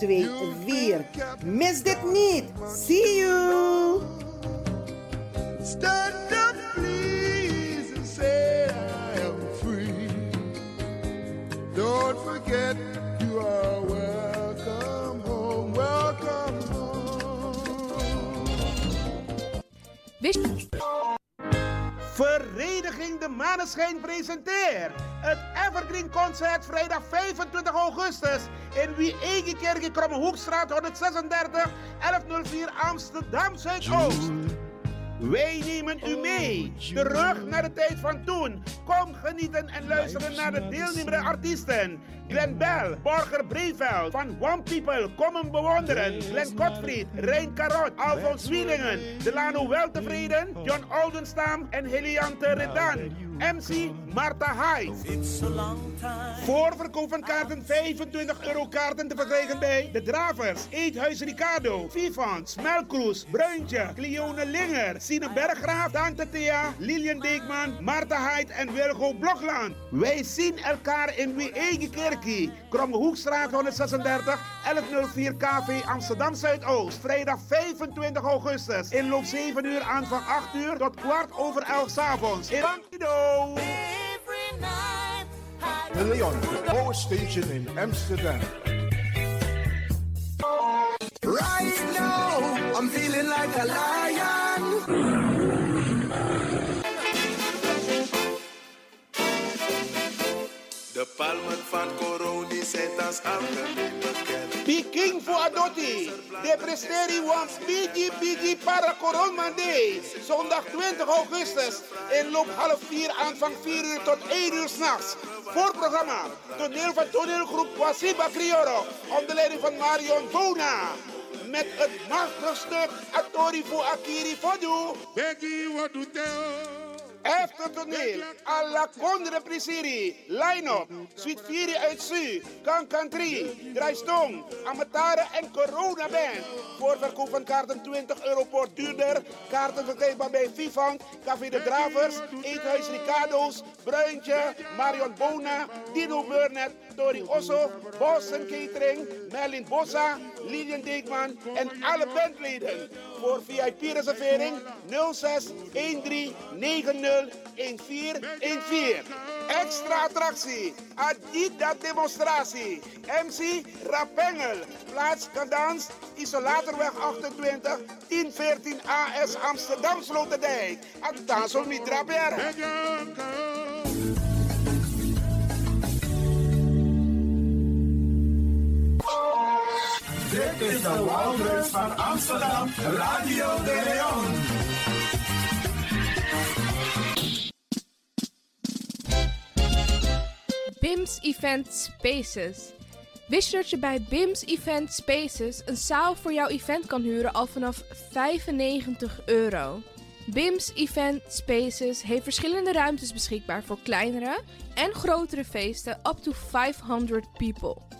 2 4. Mis dit niet. See you! Stand up, please, and say I am free. Don't forget you are welcome home, welcome home. Vereniging De Maneschijn presenteert het Evergreen Concert vrijdag 25 augustus in Wie-Egekerk in Krommehoekstraat 136 1104 Amsterdam Zuidoost. Wij nemen u mee, terug naar de tijd van toen. Kom genieten en luisteren naar de deelnemende artiesten. Glenn Bell, Borger Breveld, van One People, kom hem bewonderen. Glenn Gottfried, Rein Karot, Alfons Wielingen, Delano Weltevreden, John Oldenstam en Heliante Redan. MC Marta Hyde. Voorverkoop van kaarten 25 euro kaarten te verkrijgen bij De Dravers, Eethuis Ricardo, Vivans, Melkroes, Bruintje, Cleone Linger, Sine Berggraaf, Tante Thea, Lilian Deekman, Marta Hyde en Wilgo Blokland. Wij zien elkaar in Wie Eigen Kerkie, Kromme Hoekstraat 136, 1104 KV Amsterdam Zuidoost. Vrijdag 25 augustus. Inloop 7 uur aan van 8 uur tot kwart over 11 s'avonds. In Bankido. De Leon, the power station in Amsterdam. Right palmen van Coroni zijn als algemeen bekend. Peking voor Adotti. De presteri wants Bigi Bigi para Corona Day. Zondag 20 augustus. Inloop half 4 aanvang 4 uur tot 1 uur s'nachts. Voorprogramma. Toneel van toneelgroep Wasiba Crioro. Onder leiding van Marion Bona. Met het machtige stuk Atori voor Akiri Fodu. Becky, what Efter toneel, alla Condre Prisiri, line-up, Suite 4 uit Su, Kankan 3, Draaistong, Amatare en Corona Band. Voorverkoop van kaarten 20 euro per duurder. Kaarten verkrijgbaar bij Vivant, Café de Dravers, Eethuis Ricardo's, Bruintje, Marion Bona, Dino Burnett, Tori Osso, Boston Catering, Merlin Bossa, Lilian Deekman en alle bandleden. Voor VIP-reservering 06 13 90 1414. Extra attractie, Adidas demonstratie. MC Rapengel, plaats Kadans, Isolatorweg 28, 1014 AS Amsterdam Sloterdijk. Atansel Mitra Berg. Dit is de Wouders van Amsterdam, Radio de Leon. BIMS Event Spaces. Wist je dat je bij BIMS Event Spaces een zaal voor jouw event kan huren al vanaf 95 euro? BIMS Event Spaces heeft verschillende ruimtes beschikbaar voor kleinere en grotere feesten up to 500 people.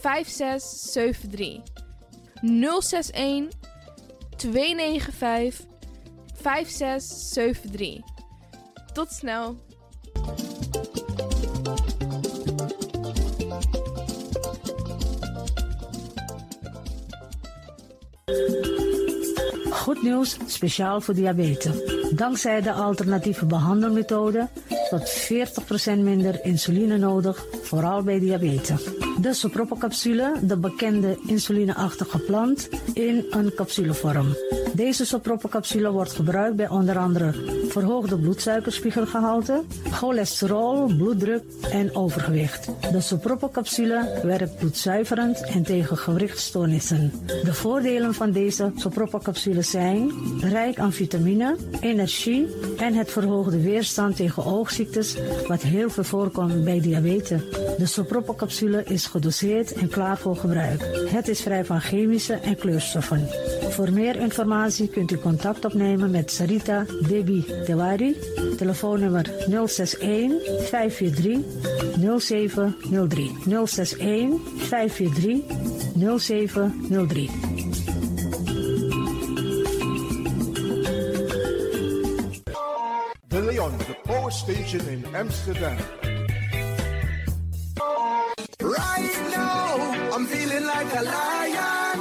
5673. 061 295 5673. Tot snel. Goed nieuws, speciaal voor diabetes. Dankzij de alternatieve behandelmethode tot 40% minder insuline nodig vooral bij diabetes. De soproppencapsule, de bekende insulineachtige plant, in een capsulevorm. Deze soproppencapsule wordt gebruikt bij onder andere verhoogde bloedsuikerspiegelgehalte, cholesterol, bloeddruk en overgewicht. De soproppencapsule werkt bloedzuiverend en tegen gewrichtstoornissen. De voordelen van deze soproppencapsule zijn rijk aan vitamine, energie en het verhoogde weerstand tegen wat heel veel voorkomt bij diabetes. De soproppencapsule is gedoseerd en klaar voor gebruik. Het is vrij van chemische en kleurstoffen. Voor meer informatie kunt u contact opnemen met Sarita Debi Tewari. Telefoonnummer 061 543 0703. 061 543 0703. Station in Amsterdam. Right now, I'm feeling like a lion.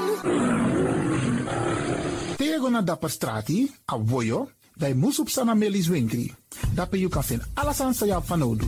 Tego na dapper strati, a voyo, bij Moesop Sana Melis Winkri. Dapper you kan vinden alles aan Sayap van Odu.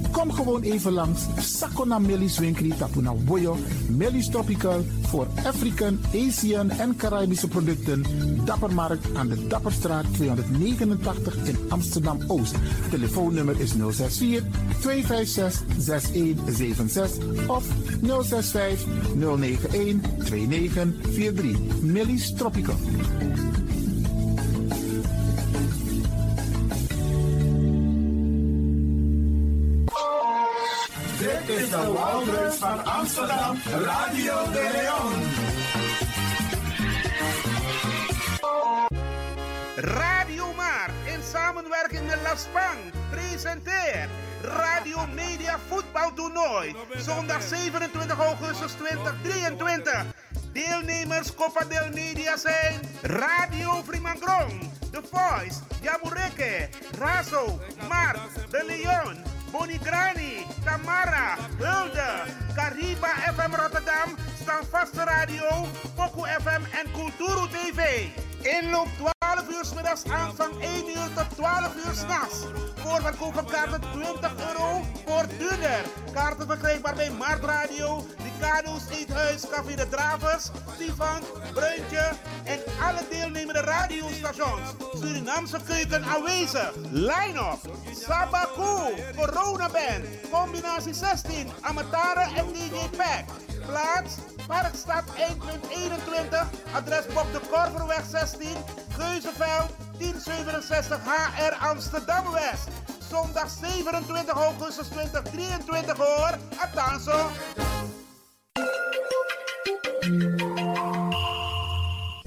Kom gewoon even langs Sakona Melis Winkri Tapuna Boyo, Melis Tropical voor African, Asian en Caribische producten. Dappermarkt aan de Dapperstraat 289 in Amsterdam Oost. Telefoonnummer is 064 256 6176 of 065 091 2943. Melis Tropical. De Wouders van Amsterdam, Radio de Leon. Radio Maar in samenwerking met La Spang presenteert Radio Media Voetbaltoernooi. Zondag 27 augustus 2023. Deelnemers Copa del Media zijn Radio Frimangrong, The Voice, Jamureke, Razo, Mark, De Leon, Bonigrani, Tamara, Hulde, Cariba FM Rotterdam, Standvaste Radio, Poku FM en Kulturu TV. Inloop 12 uur middags aanvang 1 uur tot 12 uur s'nachts. Voorverkoop van kaarten 20 euro voor duurder. Kaarten verkrijgbaar bij Markt Radio, Ricardo's Eethuis, Café de Dravers, Stefan, Bruintje en alle deelnemende radiostations. Surinaamse keuken aanwezig. Line-up. Sabaku, Corona Band, combinatie 16, Amatara en DJ Pack. Plaats Parkstad 1.21, adres Bob de Korverweg 16, Geuzenveld 1067 HR Amsterdam West. Zondag 27 augustus 2023 hoor. Atanso.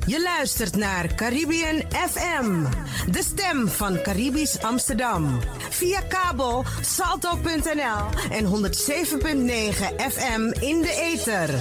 Je luistert naar Caribbean FM, de stem van Caribisch Amsterdam. Via kabel salto.nl en 107.9 FM in de ether.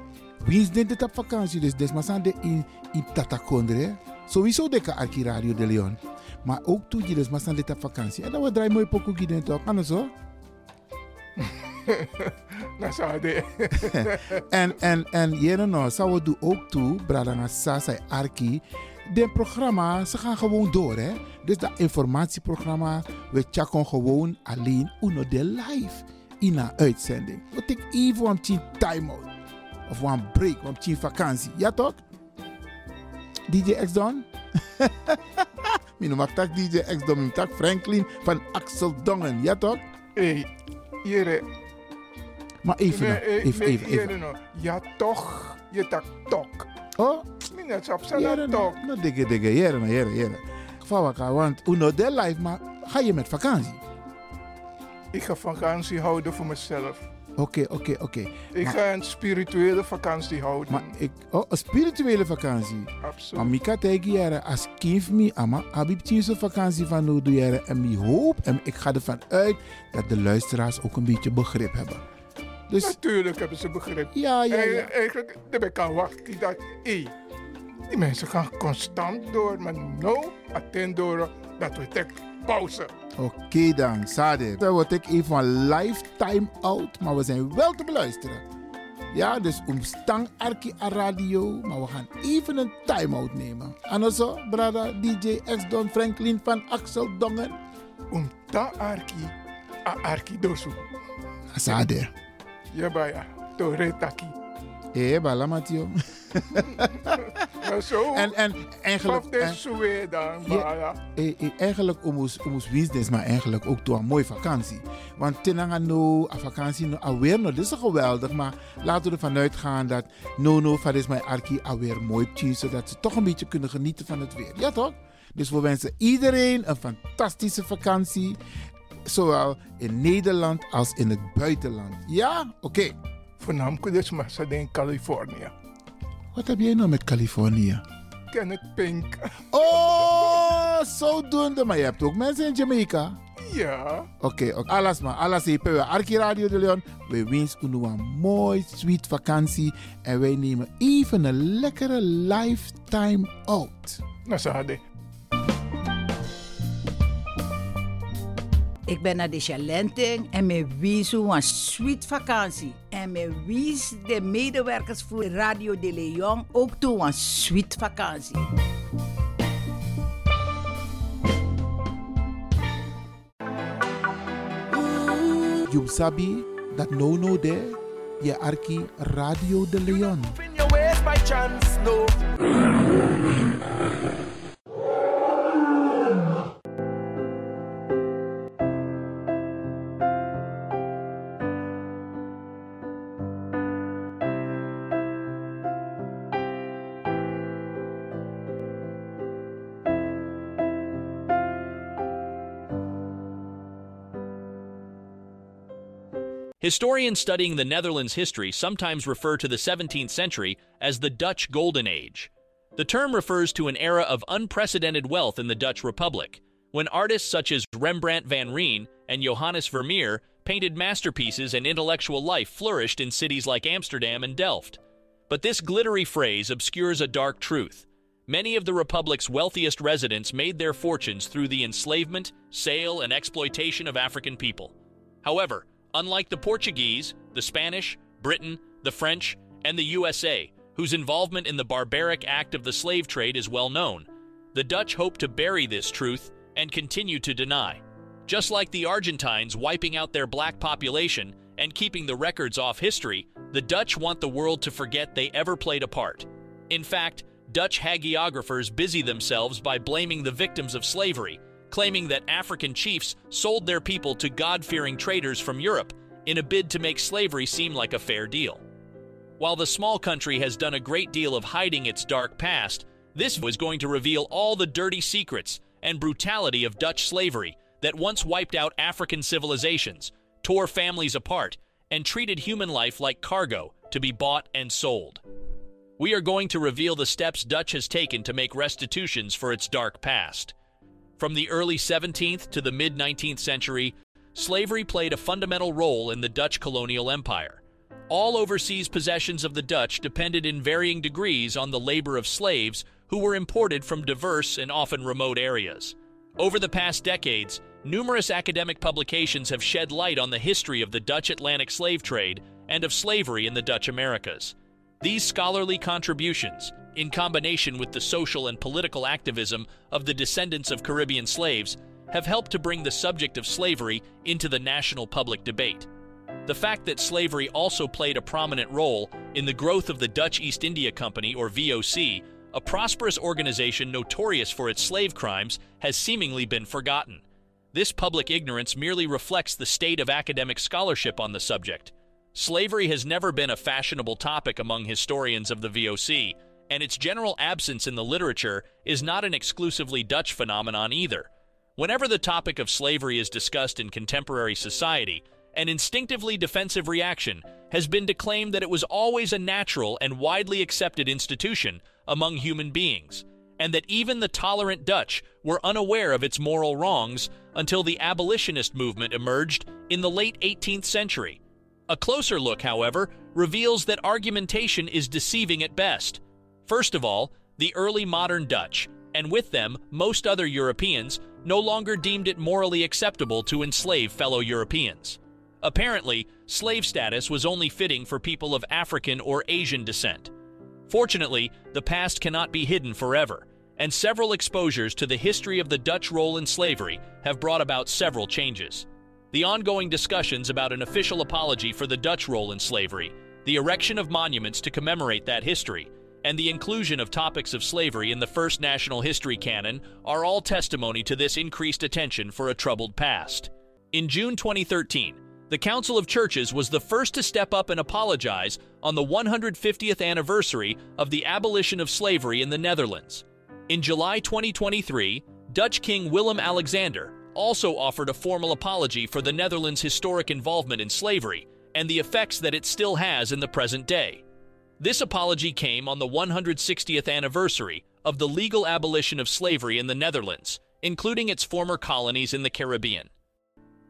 Wie is dit op vakantie? Dus dit maar de in, in Tatakondre. Sowieso de arki Radio de Leon. Maar ook toe je maar dit op vakantie. En dan we draaien mooi pokoe hier toch. Kan zo? Dat zou de. en, en, en, jere no, zou we doen ook toe, Bradanga Sasa Arki de programma, ze gaan gewoon door. Hè? Dus dat informatieprogramma, we checken gewoon alleen uno de live in een uitzending. We take even een time-out. Of een break, een vakantie. Ja toch? DJ X Don? Mijn mag tak DJ X Don, mijn tak Franklin van Axel Dongen. Ja toch? Hé, hey, Maar even, nee, even, even, even. Ja toch, je tak tok. Oh? Minutes op zijn top. No, dikke, dikke, jere, no, jere, jere. Vawaka, want uno de life, maar ga je met vakantie? Ik ga vakantie houden voor mezelf. Oké, oké, oké. Ik ga een spirituele vakantie houden. Maar ik, oh, een spirituele vakantie? Absoluut. Maar ik kan tegen als kind me, ama, heb ik vakantie van doe jaren. En ik hoop, en ik ga ervan uit, dat de luisteraars ook een beetje begrip hebben. Dus, Natuurlijk hebben ze begrip. Ja, ja, ja. Eigenlijk, ik kan wachten dat, hey, die mensen gaan constant door, maar no attenderen dat we tek pauze. Oké okay dan, Sade. Dan word ik even een lifetime out, maar we zijn wel te beluisteren. Ja, dus omstang Arki a radio, maar we gaan even een time-out nemen. En zo, brada DJ X Don Franklin van Axel Dongen. Omstang Arki a Arki dosu. Sade. Ja, baya. Tore taki. Eh, bala Matio. zo. En, en eigenlijk. En, dan, ja, eh, eh, eigenlijk omus, omus business, maar eigenlijk ook door een mooie vakantie. Want tenanga no, a vakantie no, alweer no, dit is geweldig. Maar laten we ervan uitgaan dat no, no, van is mijn arki alweer mooi tien, zodat ze toch een beetje kunnen genieten van het weer. Ja, toch? Dus we wensen iedereen een fantastische vakantie. Zowel in Nederland als in het buitenland. Ja? Oké. Okay. Voornamelijk dus maar in Californië. Wat heb jij nou met Californië? Kenneth Pink. Oh, zodoende. Maar je hebt ook mensen in Jamaica. Ja. Oké, okay, okay. alles maar. Alles. We Arki Radio de Leon. We wensen u een mooi, sweet vakantie. En wij nemen even een lekkere lifetime out. Nou, zo Ik ben naar de Chalenting en me wies een sweet vakantie. En me wies de medewerkers voor Radio de Leon ook toe een sweet vakantie. You sabi dat no no de je arki Radio de Leon. Historians studying the Netherlands' history sometimes refer to the 17th century as the Dutch Golden Age. The term refers to an era of unprecedented wealth in the Dutch Republic, when artists such as Rembrandt van Rijn and Johannes Vermeer painted masterpieces and intellectual life flourished in cities like Amsterdam and Delft. But this glittery phrase obscures a dark truth. Many of the Republic's wealthiest residents made their fortunes through the enslavement, sale, and exploitation of African people. However, Unlike the Portuguese, the Spanish, Britain, the French, and the USA, whose involvement in the barbaric act of the slave trade is well known, the Dutch hope to bury this truth and continue to deny. Just like the Argentines wiping out their black population and keeping the records off history, the Dutch want the world to forget they ever played a part. In fact, Dutch hagiographers busy themselves by blaming the victims of slavery claiming that African chiefs sold their people to God fearing traders from Europe in a bid to make slavery seem like a fair deal. While the small country has done a great deal of hiding its dark past, This was going to reveal all the dirty secrets and brutality of Dutch slavery that once wiped out African civilizations, tore families apart, and treated human life like cargo to be bought and sold. We are going to reveal the steps Dutch has taken to make restitutions for its dark past. From the early 17th to the mid 19th century, slavery played a fundamental role in the Dutch colonial empire. All overseas possessions of the Dutch depended in varying degrees on the labor of slaves who were imported from diverse and often remote areas. Over the past decades, numerous academic publications have shed light on the history of the Dutch Atlantic slave trade and of slavery in the Dutch Americas. These scholarly contributions, in combination with the social and political activism of the descendants of Caribbean slaves, have helped to bring the subject of slavery into the national public debate. The fact that slavery also played a prominent role in the growth of the Dutch East India Company, or VOC, a prosperous organization notorious for its slave crimes, has seemingly been forgotten. This public ignorance merely reflects the state of academic scholarship on the subject. Slavery has never been a fashionable topic among historians of the VOC, and its general absence in the literature is not an exclusively Dutch phenomenon either. Whenever the topic of slavery is discussed in contemporary society, an instinctively defensive reaction has been to claim that it was always a natural and widely accepted institution among human beings, and that even the tolerant Dutch were unaware of its moral wrongs until the abolitionist movement emerged in the late 18th century. A closer look, however, reveals that argumentation is deceiving at best. First of all, the early modern Dutch, and with them most other Europeans, no longer deemed it morally acceptable to enslave fellow Europeans. Apparently, slave status was only fitting for people of African or Asian descent. Fortunately, the past cannot be hidden forever, and several exposures to the history of the Dutch role in slavery have brought about several changes the ongoing discussions about an official apology for the Dutch role in slavery, the erection of monuments to commemorate that history, and the inclusion of topics of slavery in the first national history canon are all testimony to this increased attention for a troubled past. In June 2013, the Council of Churches was the first to step up and apologize on the 150th anniversary of the abolition of slavery in the Netherlands. In July 2023, Dutch King Willem Alexander also offered a formal apology for the Netherlands' historic involvement in slavery and the effects that it still has in the present day. This apology came on the 160th anniversary of the legal abolition of slavery in the Netherlands, including its former colonies in the Caribbean.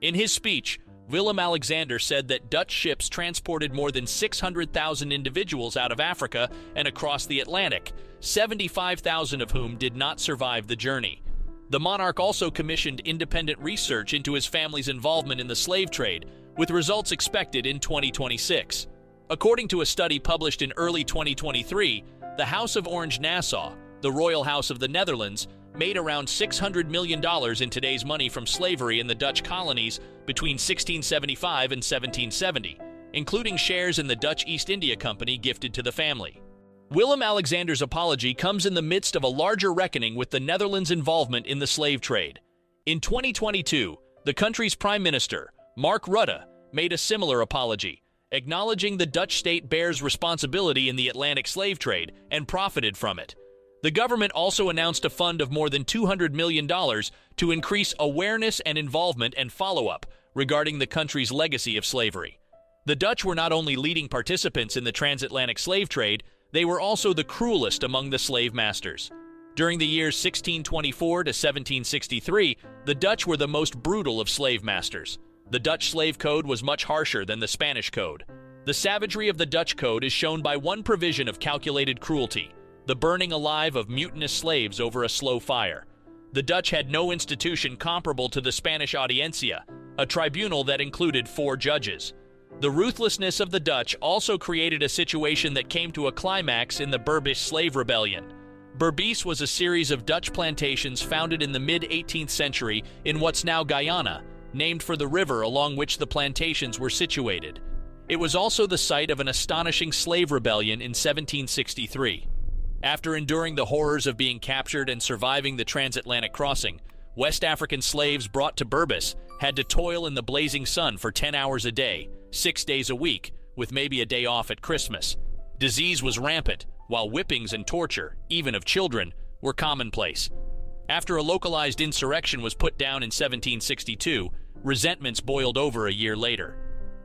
In his speech, Willem Alexander said that Dutch ships transported more than 600,000 individuals out of Africa and across the Atlantic, 75,000 of whom did not survive the journey. The monarch also commissioned independent research into his family's involvement in the slave trade, with results expected in 2026. According to a study published in early 2023, the House of Orange Nassau, the royal house of the Netherlands, made around $600 million in today's money from slavery in the Dutch colonies between 1675 and 1770, including shares in the Dutch East India Company gifted to the family. Willem Alexander's apology comes in the midst of a larger reckoning with the Netherlands' involvement in the slave trade. In 2022, the country's prime minister, Mark Rutte, made a similar apology, acknowledging the Dutch state bears responsibility in the Atlantic slave trade and profited from it. The government also announced a fund of more than $200 million to increase awareness and involvement and follow up regarding the country's legacy of slavery. The Dutch were not only leading participants in the transatlantic slave trade, they were also the cruelest among the slave masters. During the years 1624 to 1763, the Dutch were the most brutal of slave masters. The Dutch slave code was much harsher than the Spanish code. The savagery of the Dutch code is shown by one provision of calculated cruelty the burning alive of mutinous slaves over a slow fire. The Dutch had no institution comparable to the Spanish audiencia, a tribunal that included four judges. The ruthlessness of the Dutch also created a situation that came to a climax in the Berbice slave rebellion. Berbice was a series of Dutch plantations founded in the mid 18th century in what's now Guyana, named for the river along which the plantations were situated. It was also the site of an astonishing slave rebellion in 1763. After enduring the horrors of being captured and surviving the transatlantic crossing, West African slaves brought to Berbice had to toil in the blazing sun for 10 hours a day, six days a week, with maybe a day off at Christmas. Disease was rampant, while whippings and torture, even of children, were commonplace. After a localized insurrection was put down in 1762, resentments boiled over a year later.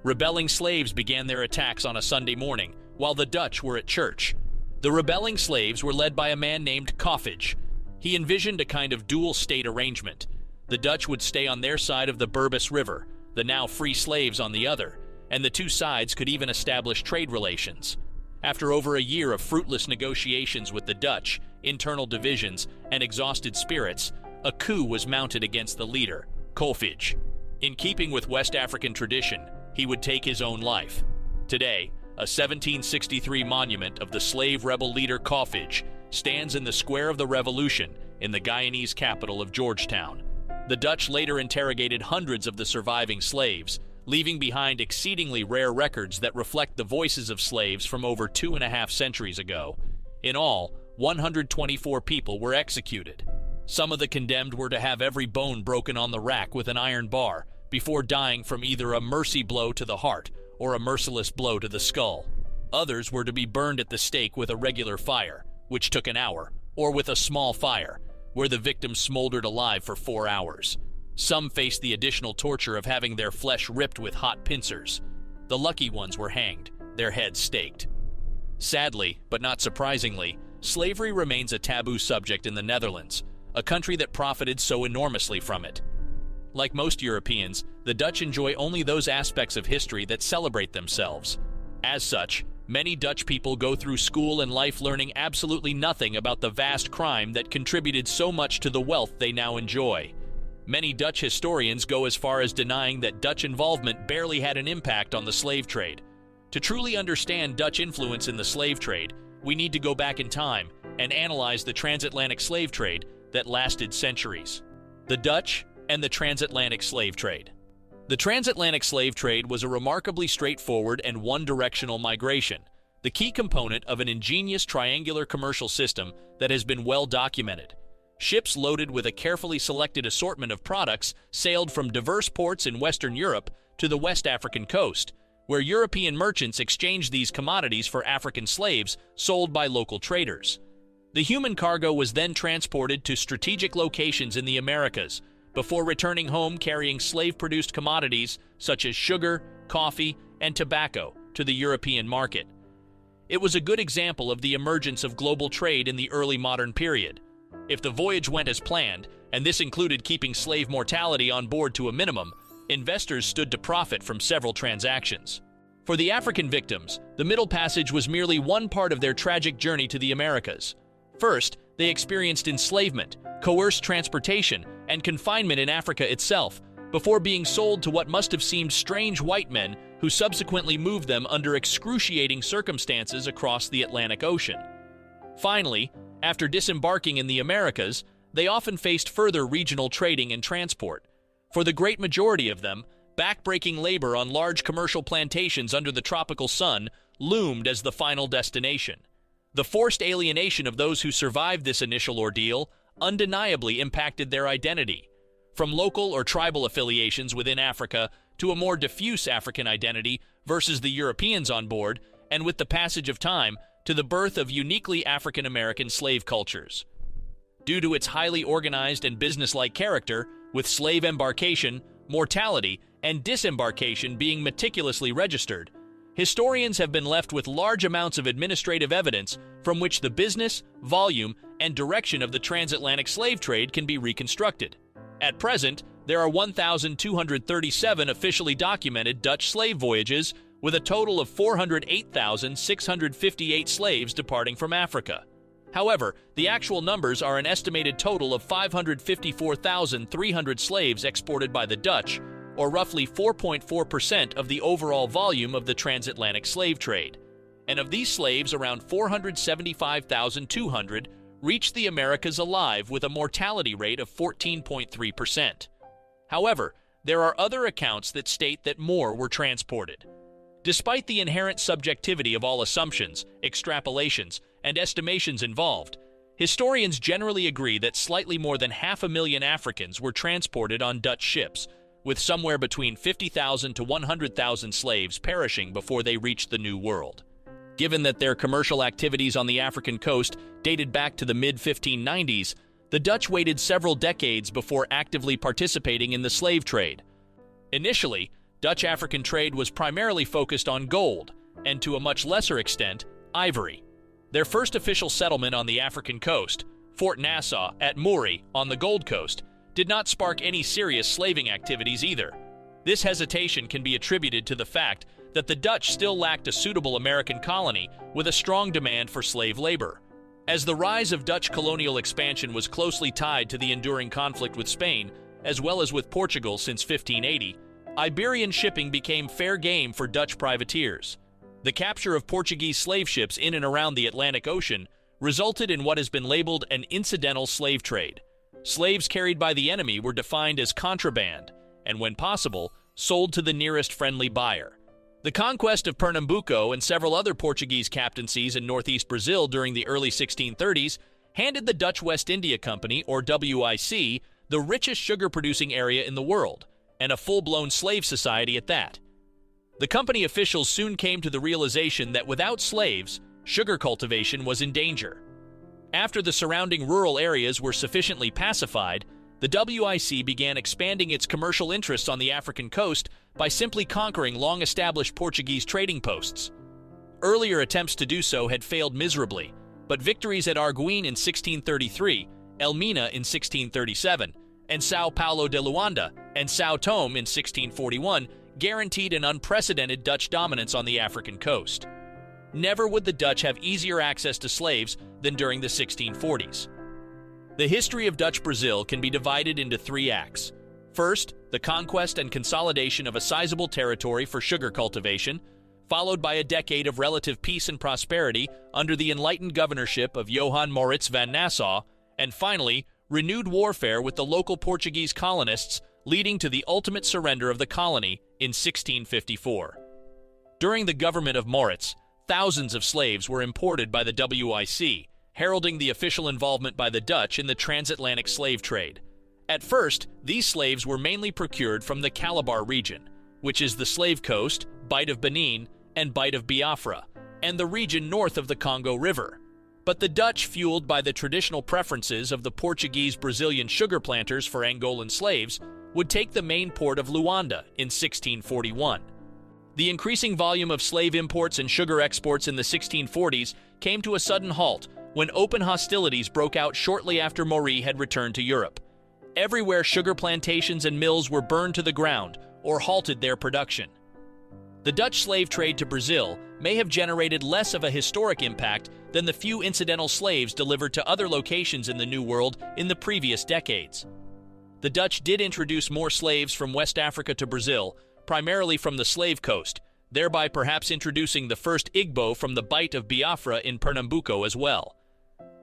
Rebelling slaves began their attacks on a Sunday morning, while the Dutch were at church. The rebelling slaves were led by a man named Coffage. He envisioned a kind of dual state arrangement. The Dutch would stay on their side of the Berbice River, the now free slaves on the other, and the two sides could even establish trade relations. After over a year of fruitless negotiations with the Dutch, internal divisions, and exhausted spirits, a coup was mounted against the leader, Colfage. In keeping with West African tradition, he would take his own life. Today, a 1763 monument of the slave rebel leader Colfage stands in the Square of the Revolution in the Guyanese capital of Georgetown. The Dutch later interrogated hundreds of the surviving slaves, leaving behind exceedingly rare records that reflect the voices of slaves from over two and a half centuries ago. In all, 124 people were executed. Some of the condemned were to have every bone broken on the rack with an iron bar before dying from either a mercy blow to the heart or a merciless blow to the skull. Others were to be burned at the stake with a regular fire, which took an hour, or with a small fire, where the victim smoldered alive for four hours. Some faced the additional torture of having their flesh ripped with hot pincers. The lucky ones were hanged, their heads staked. Sadly, but not surprisingly, slavery remains a taboo subject in the Netherlands, a country that profited so enormously from it. Like most Europeans, the Dutch enjoy only those aspects of history that celebrate themselves. As such, many Dutch people go through school and life learning absolutely nothing about the vast crime that contributed so much to the wealth they now enjoy. Many Dutch historians go as far as denying that Dutch involvement barely had an impact on the slave trade. To truly understand Dutch influence in the slave trade, we need to go back in time and analyze the transatlantic slave trade that lasted centuries. The Dutch and the transatlantic slave trade. The transatlantic slave trade was a remarkably straightforward and one directional migration, the key component of an ingenious triangular commercial system that has been well documented. Ships loaded with a carefully selected assortment of products sailed from diverse ports in Western Europe to the West African coast, where European merchants exchanged these commodities for African slaves sold by local traders. The human cargo was then transported to strategic locations in the Americas before returning home carrying slave produced commodities such as sugar, coffee, and tobacco to the European market. It was a good example of the emergence of global trade in the early modern period. If the voyage went as planned, and this included keeping slave mortality on board to a minimum, investors stood to profit from several transactions. For the African victims, the Middle Passage was merely one part of their tragic journey to the Americas. First, they experienced enslavement, coerced transportation, and confinement in Africa itself, before being sold to what must have seemed strange white men who subsequently moved them under excruciating circumstances across the Atlantic Ocean. Finally, after disembarking in the Americas, they often faced further regional trading and transport. For the great majority of them, backbreaking labor on large commercial plantations under the tropical sun loomed as the final destination. The forced alienation of those who survived this initial ordeal undeniably impacted their identity. From local or tribal affiliations within Africa to a more diffuse African identity versus the Europeans on board, and with the passage of time, to the birth of uniquely African American slave cultures. Due to its highly organized and businesslike character, with slave embarkation, mortality, and disembarkation being meticulously registered, historians have been left with large amounts of administrative evidence from which the business, volume, and direction of the transatlantic slave trade can be reconstructed. At present, there are 1,237 officially documented Dutch slave voyages with a total of 408,658 slaves departing from Africa. However, the actual numbers are an estimated total of 554,300 slaves exported by the Dutch, or roughly 4.4% of the overall volume of the transatlantic slave trade. And of these slaves, around 475,200 reached the Americas alive with a mortality rate of 14.3%. However, there are other accounts that state that more were transported. Despite the inherent subjectivity of all assumptions, extrapolations, and estimations involved, historians generally agree that slightly more than half a million Africans were transported on Dutch ships, with somewhere between 50,000 to 100,000 slaves perishing before they reached the New World. Given that their commercial activities on the African coast dated back to the mid 1590s, the Dutch waited several decades before actively participating in the slave trade. Initially, Dutch African trade was primarily focused on gold, and to a much lesser extent, ivory. Their first official settlement on the African coast, Fort Nassau at Moori on the Gold Coast, did not spark any serious slaving activities either. This hesitation can be attributed to the fact that the Dutch still lacked a suitable American colony with a strong demand for slave labor. As the rise of Dutch colonial expansion was closely tied to the enduring conflict with Spain, as well as with Portugal since 1580, Iberian shipping became fair game for Dutch privateers. The capture of Portuguese slave ships in and around the Atlantic Ocean resulted in what has been labeled an incidental slave trade. Slaves carried by the enemy were defined as contraband, and when possible, sold to the nearest friendly buyer. The conquest of Pernambuco and several other Portuguese captaincies in northeast Brazil during the early 1630s handed the Dutch West India Company, or WIC, the richest sugar producing area in the world, and a full blown slave society at that. The company officials soon came to the realization that without slaves, sugar cultivation was in danger. After the surrounding rural areas were sufficiently pacified, the WIC began expanding its commercial interests on the African coast by simply conquering long established Portuguese trading posts. Earlier attempts to do so had failed miserably, but victories at Arguin in 1633, Elmina in 1637, and Sao Paulo de Luanda and Sao Tome in 1641 guaranteed an unprecedented Dutch dominance on the African coast. Never would the Dutch have easier access to slaves than during the 1640s. The history of Dutch Brazil can be divided into three acts. First, the conquest and consolidation of a sizable territory for sugar cultivation, followed by a decade of relative peace and prosperity under the enlightened governorship of Johann Moritz van Nassau, and finally, renewed warfare with the local Portuguese colonists, leading to the ultimate surrender of the colony in 1654. During the government of Moritz, thousands of slaves were imported by the WIC, heralding the official involvement by the Dutch in the transatlantic slave trade. At first, these slaves were mainly procured from the Calabar region, which is the Slave Coast, Bight of Benin, and Bight of Biafra, and the region north of the Congo River. But the Dutch, fueled by the traditional preferences of the Portuguese Brazilian sugar planters for Angolan slaves, would take the main port of Luanda in 1641. The increasing volume of slave imports and sugar exports in the 1640s came to a sudden halt when open hostilities broke out shortly after Moritz had returned to Europe. Everywhere sugar plantations and mills were burned to the ground or halted their production. The Dutch slave trade to Brazil may have generated less of a historic impact than the few incidental slaves delivered to other locations in the New World in the previous decades. The Dutch did introduce more slaves from West Africa to Brazil, primarily from the Slave Coast, thereby perhaps introducing the first Igbo from the Bight of Biafra in Pernambuco as well.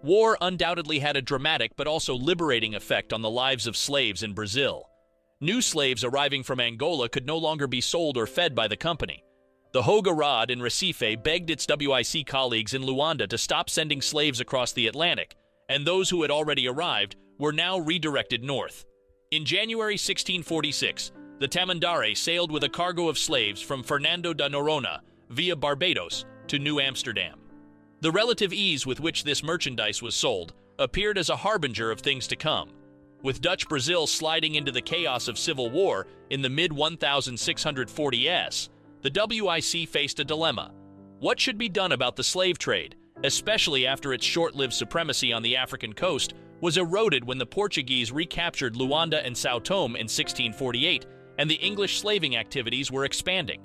War undoubtedly had a dramatic but also liberating effect on the lives of slaves in Brazil. New slaves arriving from Angola could no longer be sold or fed by the company. The Hoge Raad in Recife begged its WIC colleagues in Luanda to stop sending slaves across the Atlantic, and those who had already arrived were now redirected north. In January 1646, the Tamandare sailed with a cargo of slaves from Fernando de Noronha via Barbados to New Amsterdam. The relative ease with which this merchandise was sold appeared as a harbinger of things to come. With Dutch Brazil sliding into the chaos of civil war in the mid 1640s, the WIC faced a dilemma. What should be done about the slave trade, especially after its short lived supremacy on the African coast was eroded when the Portuguese recaptured Luanda and Sao Tome in 1648 and the English slaving activities were expanding.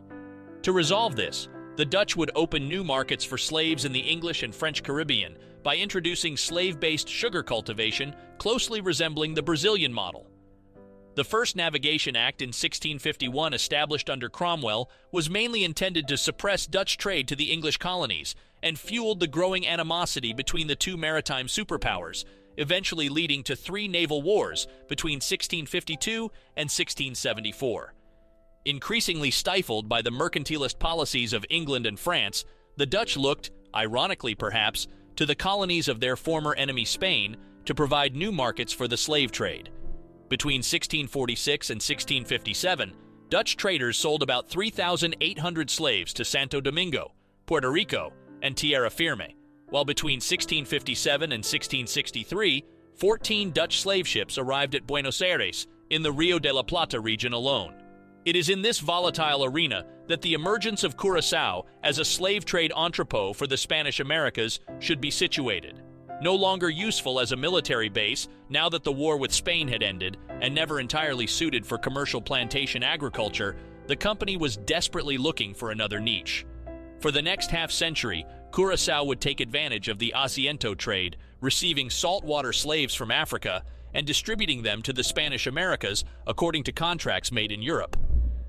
To resolve this, the Dutch would open new markets for slaves in the English and French Caribbean by introducing slave based sugar cultivation closely resembling the Brazilian model. The first Navigation Act in 1651, established under Cromwell, was mainly intended to suppress Dutch trade to the English colonies and fueled the growing animosity between the two maritime superpowers, eventually leading to three naval wars between 1652 and 1674. Increasingly stifled by the mercantilist policies of England and France, the Dutch looked, ironically perhaps, to the colonies of their former enemy Spain to provide new markets for the slave trade. Between 1646 and 1657, Dutch traders sold about 3,800 slaves to Santo Domingo, Puerto Rico, and Tierra Firme, while between 1657 and 1663, 14 Dutch slave ships arrived at Buenos Aires in the Rio de la Plata region alone. It is in this volatile arena that the emergence of Curacao as a slave trade entrepot for the Spanish Americas should be situated. No longer useful as a military base now that the war with Spain had ended and never entirely suited for commercial plantation agriculture, the company was desperately looking for another niche. For the next half century, Curacao would take advantage of the Asiento trade, receiving saltwater slaves from Africa and distributing them to the Spanish Americas according to contracts made in Europe.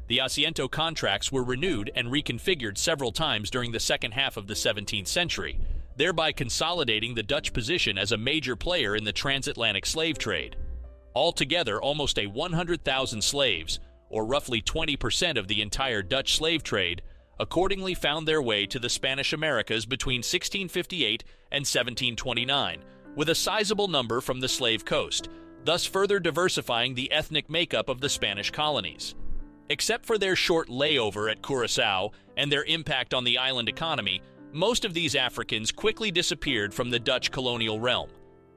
The Asiento contracts were renewed and reconfigured several times during the second half of the 17th century, thereby consolidating the Dutch position as a major player in the transatlantic slave trade. Altogether, almost a 100,000 slaves, or roughly 20% of the entire Dutch slave trade, accordingly found their way to the Spanish Americas between 1658 and 1729, with a sizable number from the slave coast, thus further diversifying the ethnic makeup of the Spanish colonies. Except for their short layover at Curacao and their impact on the island economy, most of these Africans quickly disappeared from the Dutch colonial realm.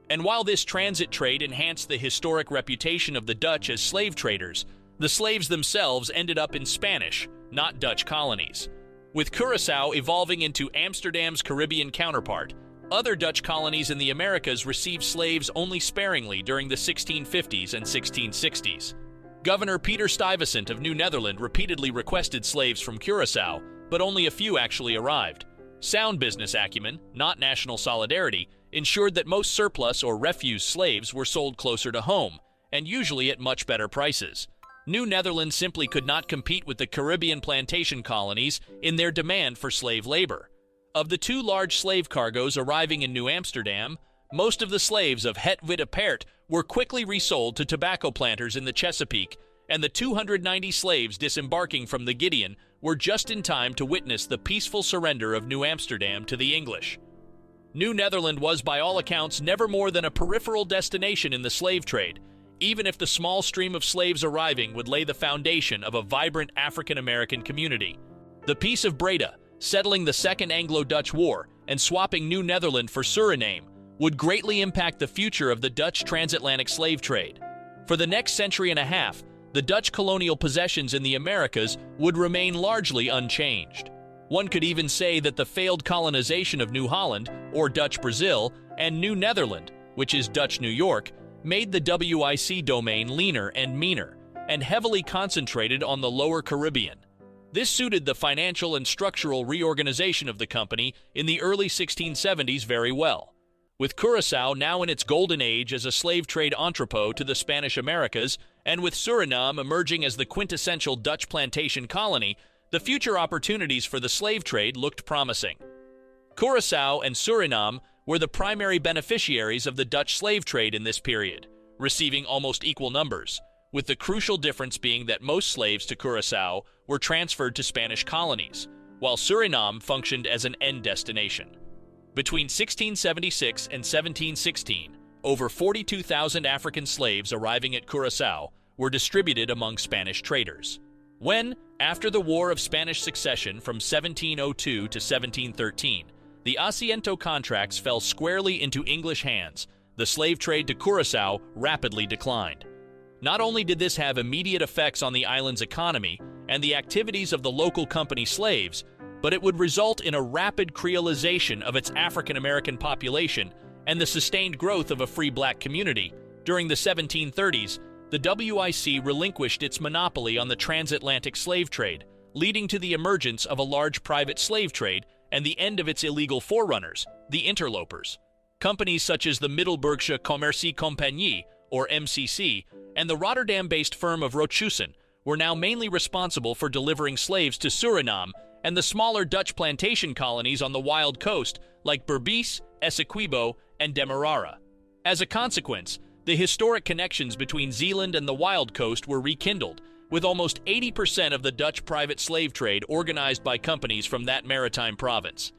And while this transit trade enhanced the historic reputation of the Dutch as slave traders, the slaves themselves ended up in Spanish, not Dutch colonies. With Curacao evolving into Amsterdam's Caribbean counterpart, other Dutch colonies in the Americas received slaves only sparingly during the 1650s and 1660s. Governor Peter Stuyvesant of New Netherland repeatedly requested slaves from Curacao, but only a few actually arrived. Sound business acumen, not national solidarity, ensured that most surplus or refuse slaves were sold closer to home, and usually at much better prices. New Netherland simply could not compete with the Caribbean plantation colonies in their demand for slave labor. Of the two large slave cargoes arriving in New Amsterdam, most of the slaves of Het Witte Paard were quickly resold to tobacco planters in the Chesapeake, and the 290 slaves disembarking from the Gideon were just in time to witness the peaceful surrender of New Amsterdam to the English. New Netherland was, by all accounts, never more than a peripheral destination in the slave trade, even if the small stream of slaves arriving would lay the foundation of a vibrant African American community. The Peace of Breda, settling the Second Anglo Dutch War, and swapping New Netherland for Suriname, would greatly impact the future of the Dutch transatlantic slave trade. For the next century and a half, the Dutch colonial possessions in the Americas would remain largely unchanged. One could even say that the failed colonization of New Holland, or Dutch Brazil, and New Netherland, which is Dutch New York, made the WIC domain leaner and meaner, and heavily concentrated on the lower Caribbean. This suited the financial and structural reorganization of the company in the early 1670s very well. With Curacao now in its golden age as a slave trade entrepot to the Spanish Americas, and with Suriname emerging as the quintessential Dutch plantation colony, the future opportunities for the slave trade looked promising. Curacao and Suriname were the primary beneficiaries of the Dutch slave trade in this period, receiving almost equal numbers, with the crucial difference being that most slaves to Curacao were transferred to Spanish colonies, while Suriname functioned as an end destination. Between 1676 and 1716, over 42,000 African slaves arriving at Curacao were distributed among Spanish traders. When, after the War of Spanish Succession from 1702 to 1713, the Asiento contracts fell squarely into English hands, the slave trade to Curacao rapidly declined. Not only did this have immediate effects on the island's economy and the activities of the local company slaves, but it would result in a rapid creolization of its African American population and the sustained growth of a free black community. During the 1730s, the WIC relinquished its monopoly on the transatlantic slave trade, leading to the emergence of a large private slave trade and the end of its illegal forerunners, the interlopers. Companies such as the Middelburgsche Commercie Compagnie, or MCC, and the Rotterdam based firm of Rochussen were now mainly responsible for delivering slaves to Suriname and the smaller Dutch plantation colonies on the wild coast like Berbice, Essequibo, and Demerara. As a consequence, the historic connections between Zeeland and the wild coast were rekindled, with almost 80% of the Dutch private slave trade organized by companies from that maritime province.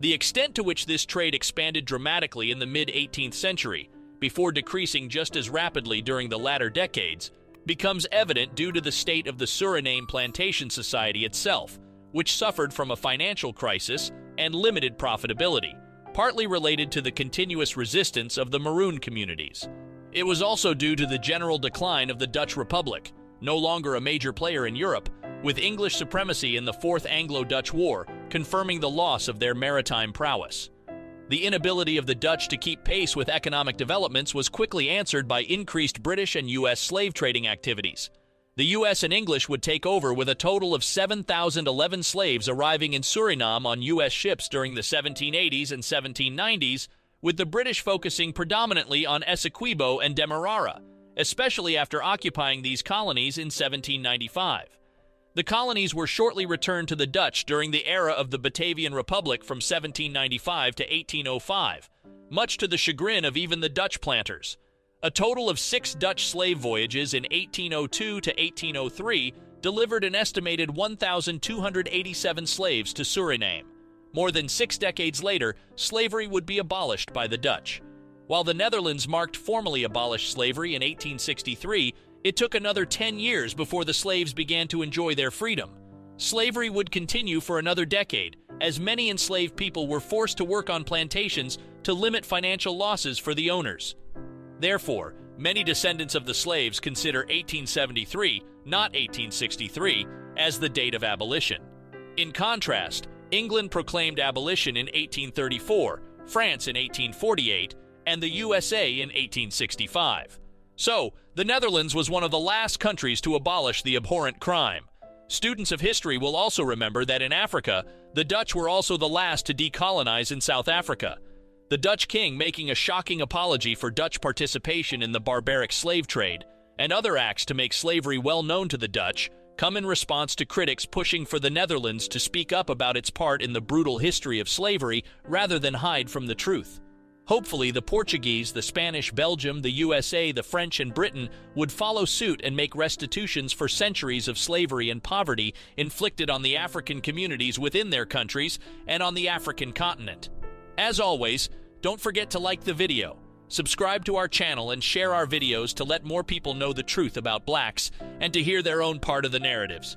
The extent to which this trade expanded dramatically in the mid 18th century, before decreasing just as rapidly during the latter decades, becomes evident due to the state of the Suriname Plantation Society itself, which suffered from a financial crisis and limited profitability, partly related to the continuous resistance of the Maroon communities. It was also due to the general decline of the Dutch Republic, no longer a major player in Europe, with English supremacy in the Fourth Anglo Dutch War confirming the loss of their maritime prowess. The inability of the Dutch to keep pace with economic developments was quickly answered by increased British and U.S. slave trading activities. The U.S. and English would take over with a total of 7,011 slaves arriving in Suriname on U.S. ships during the 1780s and 1790s, with the British focusing predominantly on Essequibo and Demerara, especially after occupying these colonies in 1795. The colonies were shortly returned to the Dutch during the era of the Batavian Republic from 1795 to 1805, much to the chagrin of even the Dutch planters. A total of six Dutch slave voyages in 1802 to 1803 delivered an estimated 1,287 slaves to Suriname. More than six decades later, slavery would be abolished by the Dutch. While the Netherlands marked formally abolished slavery in 1863, it took another 10 years before the slaves began to enjoy their freedom. Slavery would continue for another decade, as many enslaved people were forced to work on plantations to limit financial losses for the owners. Therefore, many descendants of the slaves consider 1873, not 1863, as the date of abolition. In contrast, England proclaimed abolition in 1834, France in 1848, and the USA in 1865. So, the Netherlands was one of the last countries to abolish the abhorrent crime. Students of history will also remember that in Africa, the Dutch were also the last to decolonize in South Africa. The Dutch king making a shocking apology for Dutch participation in the barbaric slave trade, and other acts to make slavery well known to the Dutch, come in response to critics pushing for the Netherlands to speak up about its part in the brutal history of slavery rather than hide from the truth. Hopefully, the Portuguese, the Spanish, Belgium, the USA, the French, and Britain would follow suit and make restitutions for centuries of slavery and poverty inflicted on the African communities within their countries and on the African continent. As always, don't forget to like the video, subscribe to our channel, and share our videos to let more people know the truth about blacks and to hear their own part of the narratives.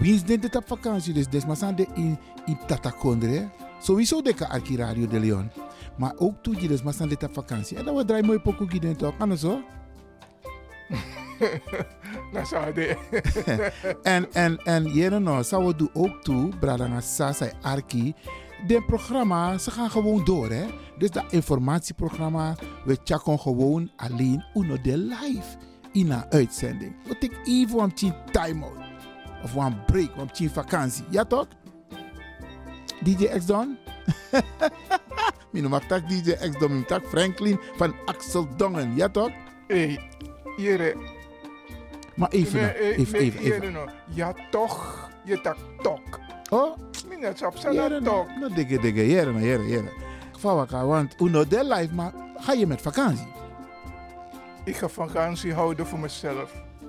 Wie is dit op vakantie? Dus des maar de in in Tatakondre. Sowieso de Arki Radio de Leon. Maar ook toe je maar dit op vakantie. En dan we draaien mooi pokoe gieden toch? Kan zo? Nou zou de. En en en jere nou, zou we doen ook toe, Bradanga Sasa Arki. De programma, ze gaan gewoon door hè. Dus dat informatieprogramma, we checken gewoon alleen uno de live in een uitzending. We take even een time out. Of een break, een vakantie. Ja toch? DJ X Don? Mijn noem tak DJ X Don, mijn tak Franklin van Axel Dongen, ja toch? Hé, hey, Maar even, me, even, me, even, even. No. Ja toch, je tak tok. Oh? Mijn net op zijn tok. Nou, dikke, dikke, jere, nou, jere, jere. Vawaka, want uno de life, maar ga je met vakantie? Ik ga vakantie houden voor mezelf.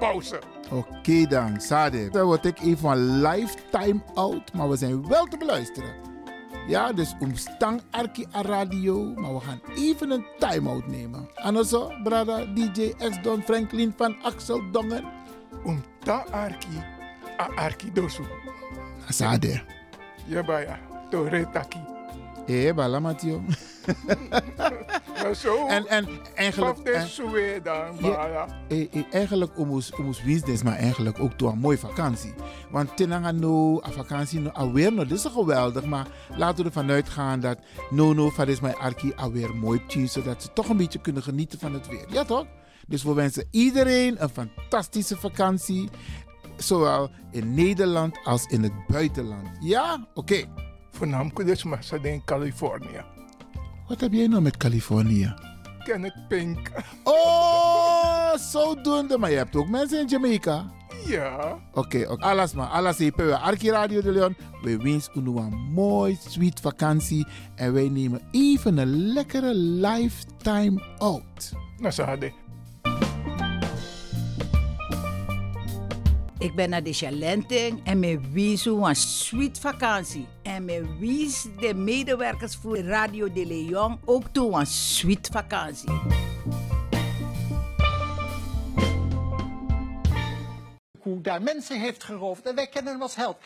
pauze. Oké dan, Sade. Dan word ik even een lifetime out, maar we zijn wel te beluisteren. Ja, dus omstang Arki a radio, maar we gaan even een time-out nemen. En zo, brada DJ X Don Franklin van Axel Dongen. Omta Arki, a Arki dosu. Sade. Ja, baya, to retaki. Eh, balamatio. Zo. En, en eigenlijk... En- weer dan, Ja, eh, eh, eigenlijk omus omus business, maar eigenlijk ook door een mooie vakantie. Want tenanga no, a vakantie no, alweer no, dit is geweldig, maar laten we ervan uitgaan dat no no, van is mijn arki alweer mooi tien, zodat ze toch een beetje kunnen genieten van het weer. Ja toch? Dus we wensen iedereen een fantastische vakantie, zowel in Nederland als in het buitenland. Ja? Oké. Voornamelijk dus ze in Californië. Wat heb jij nou met Californië? Kenneth Pink. Oh, zodoende. Maar je hebt ook mensen in Jamaica. Ja. Oké, oké. alles maar. Alles Arki Radio de Leon. We wensen u een mooi, sweet vakantie. En wij nemen even een lekkere lifetime out. Nou, hadden. Ik ben naar de Chalenting en me wies een sweet vakantie. En me wies de medewerkers voor Radio de Leon ook toe een sweet vakantie. hoe daar mensen heeft geroofd. En wij kennen hem als held.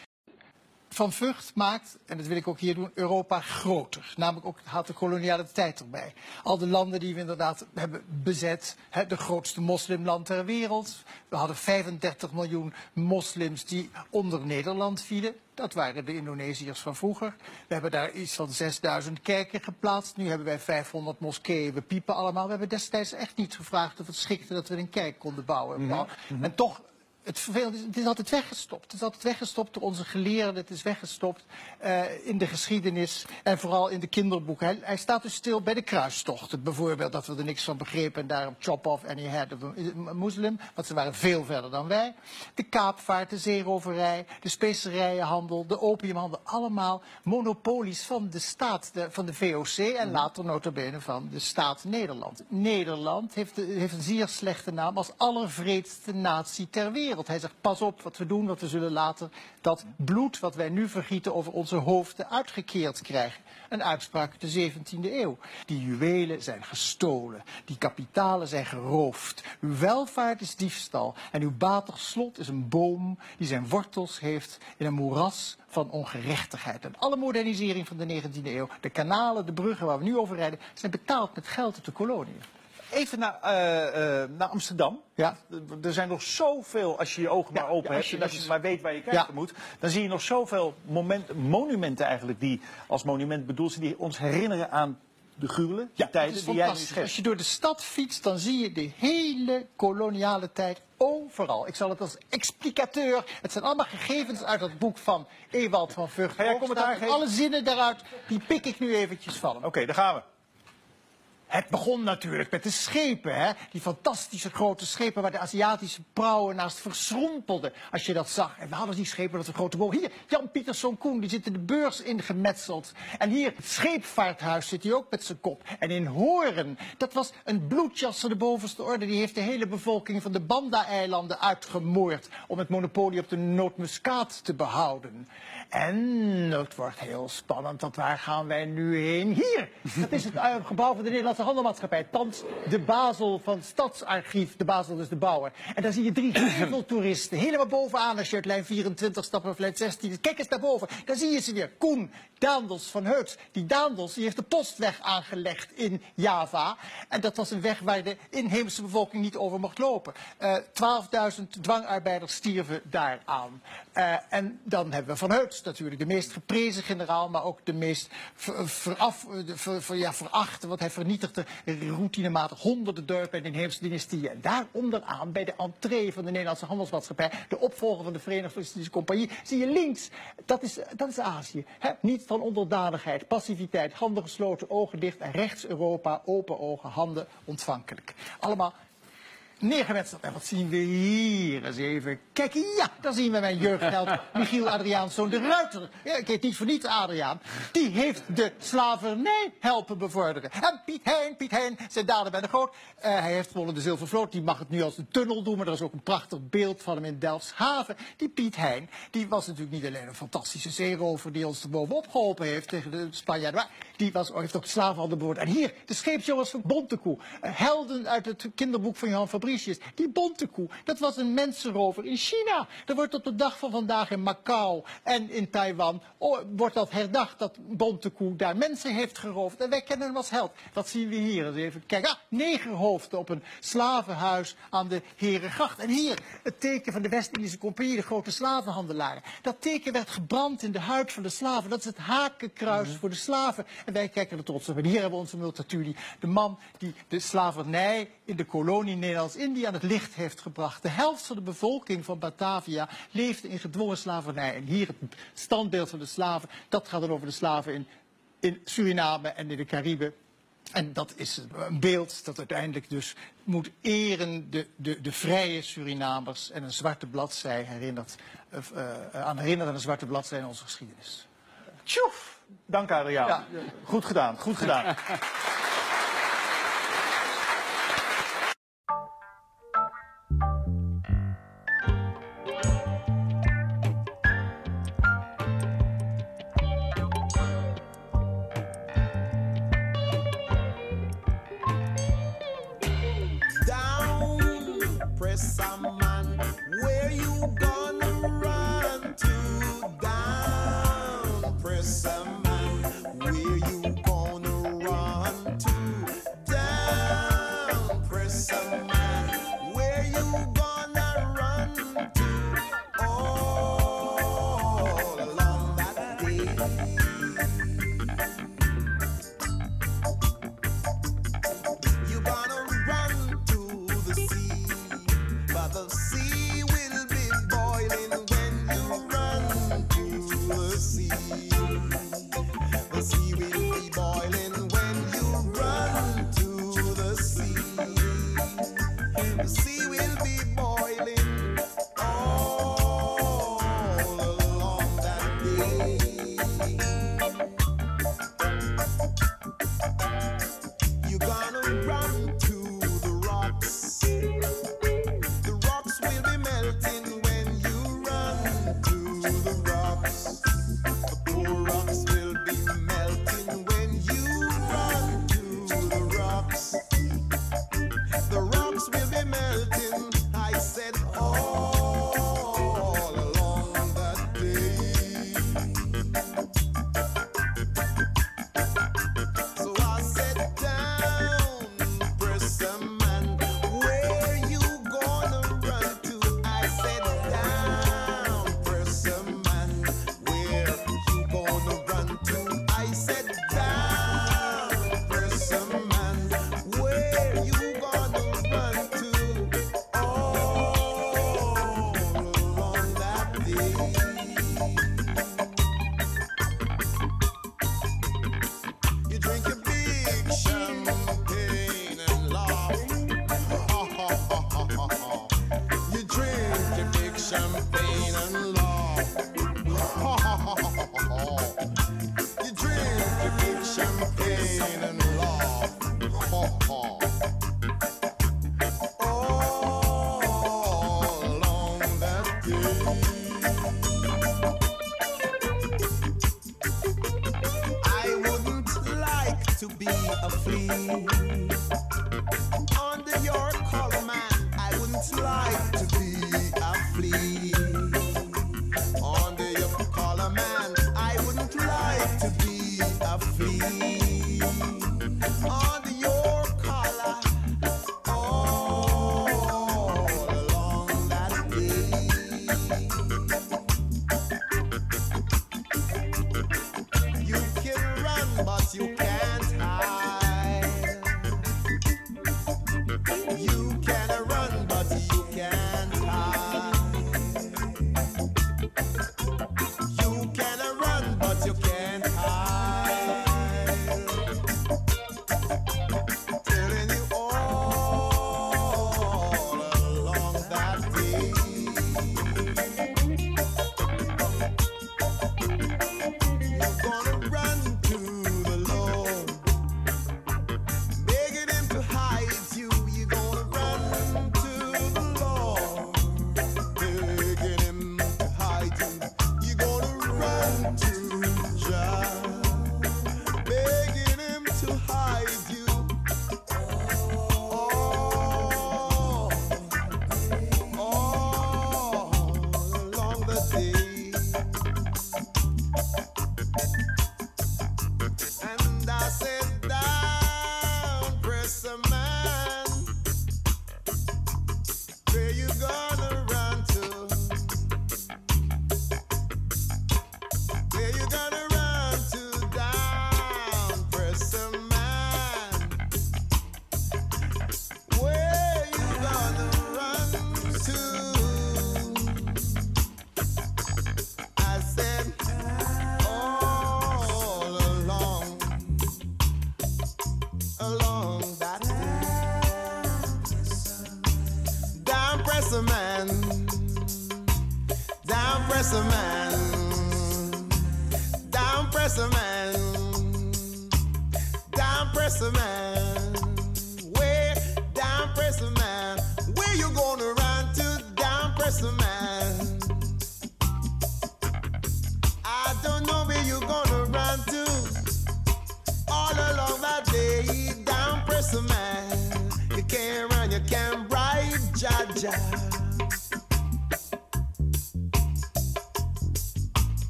Van Vught maakt, en dat wil ik ook hier doen, Europa groter. Namelijk ook haalt de koloniale tijd erbij. Al de landen die we inderdaad hebben bezet. Hè, de grootste moslimland ter wereld. We hadden 35 miljoen moslims die onder Nederland vielen. Dat waren de Indonesiërs van vroeger. We hebben daar iets van 6000 kerken geplaatst. Nu hebben wij 500 moskeeën. We piepen allemaal. We hebben destijds echt niet gevraagd of het schikte dat we een kerk konden bouwen. En toch het vervelende is, het is altijd weggestopt. Het is altijd weggestopt door onze geleerden. Het is weggestopt eh, in de geschiedenis en vooral in de kinderboeken. Hij, hij staat dus stil bij de kruistochten. Bijvoorbeeld dat we er niks van begrepen en daarom chop off any head of a moslim. Want ze waren veel verder dan wij. De kaapvaart, de zeeroverij, de specerijenhandel, de opiumhandel. Allemaal monopolies van de staat, de- van de VOC en later notabene van de staat Nederland. Nederland heeft, heeft een zeer slechte naam als allervreedste natie ter wereld. Hij zegt, pas op wat we doen, want we zullen later dat bloed wat wij nu vergieten over onze hoofden uitgekeerd krijgen. Een uitspraak uit de 17e eeuw. Die juwelen zijn gestolen, die kapitalen zijn geroofd. Uw welvaart is diefstal en uw batig slot is een boom die zijn wortels heeft in een moeras van ongerechtigheid. En alle modernisering van de 19e eeuw, de kanalen, de bruggen waar we nu over rijden, zijn betaald met geld uit de koloniën. Even naar, eh, eh, naar Amsterdam. Ja. Er zijn nog zoveel, als je je ogen maar open ja, hebt en als dat je is- maar weet waar je kijken Ja. moet, dan zie je nog zoveel moment, monumenten eigenlijk die als monument bedoeld zijn, die ons herinneren aan de gruwelen, de Dat tijden die jij nu schetst. Als je door de stad fietst, dan zie je de hele koloniale tijd overal. Ik zal het als explicateur. Het zijn allemaal gegevens uit het boek van Ewald van Vught. Ga jij commentaar Opstaan. geven? Alle zinnen daaruit, die pik ik nu eventjes van. Oké, daar gaan we. Het begon natuurlijk met de schepen, hè? die fantastische grote schepen waar de Aziatische prauwen naast verschrompelden. Als je dat zag. En we hadden die schepen dat een grote boom. Hier, Jan Pieterszoon Koen, die zit in de beurs ingemetseld. En hier, het scheepvaarthuis zit hij ook met zijn kop. En in Hoorn, dat was een bloedjas van de bovenste orde. Die heeft de hele bevolking van de Banda-eilanden uitgemoord. Om het monopolie op de nootmuskaat te behouden. En het wordt heel spannend, want waar gaan wij nu heen? Hier! Dat is het eh, gebouw van de Nederlandse Handelmaatschappij. Thans de Basel van Stadsarchief. De Basel is de bouwer. En daar zie je drie toeristen helemaal bovenaan als je uit lijn 24 stapt of lijn 16. Kijk eens naar boven. Daar zie je ze weer. Koen Daandels van Heut. Die Daandels die heeft de postweg aangelegd in Java. En dat was een weg waar de inheemse bevolking niet over mocht lopen. Eh 12.000 dwangarbeiders stierven daaraan. Eh, en dan hebben we Van Natuurlijk. De meest geprezen generaal, maar ook de meest ver, veraf, de- ver- ver- ja, verachte. Want hij vernietigde routinematig honderden dorpen en inheemse dynastieën. En daar onderaan, bij de entree van de Nederlandse Handelsmaatschappij, de opvolger van de Verenigde Indische Compagnie, zie je links. Dat is, dat is Azië. Hè? Niet van onderdanigheid, passiviteit, handen gesloten, ogen dicht. En rechts Europa, open ogen, handen ontvankelijk. Allemaal neergewetst. En wat zien we hier? Eens even kijken. Ja, daar zien we mijn jeugdheld Michiel Adriaanszoon de Ruiter. Ja, ik heet niet voor niets Adriaan. Die heeft de slavernij helpen bevorderen. En Piet Hein, Piet Hein, zijn daden bij de groot. Eh, hij heeft gewonnen de Zilvervloot. Die mag het nu als een tunnel doen. Maar er is ook een prachtig beeld van hem in Delfshaven. Die Piet Hein, die was natuurlijk niet alleen een fantastische zeerover... die ons er bovenop geholpen heeft tegen de Spanjaarden. Maar die was, heeft ook de slavenhandel bewoord. En hier, de scheepsjongens van Bontekoe. Eh, helden uit het kinderboek van Johan Fabrice. Die bontekoe, dat was een mensenrover in China. Er wordt op de dag van vandaag in Macau en in Taiwan oh, wordt dat herdacht dat bontekoe daar mensen heeft geroofd. En wij kennen hem als held. Dat zien we hier. Dus even kijken. Ah, negen hoofden op een slavenhuis aan de Herengracht. En hier het teken van de West-Indische Compagnie, de grote slavenhandelaren. Dat teken werd gebrand in de huid van de slaven. Dat is het hakenkruis voor de slaven. En wij kijken er trots op. En hier hebben we onze Multatuli, de man die de slavernij in de kolonie Nederlands-Indië aan het licht heeft gebracht. De helft van de bevolking van Batavia leefde in gedwongen slavernij. En hier het standbeeld van de slaven, dat gaat dan over de slaven in, in Suriname en in de Cariben. En dat is een beeld dat uiteindelijk dus moet eren de, de, de vrije Surinamers en een zwarte bladzij herinnert, uh, aan herinnert aan een zwarte bladzij in onze geschiedenis. Tjoef! Dank Adriaan. Ja. Goed gedaan, goed gedaan.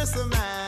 Down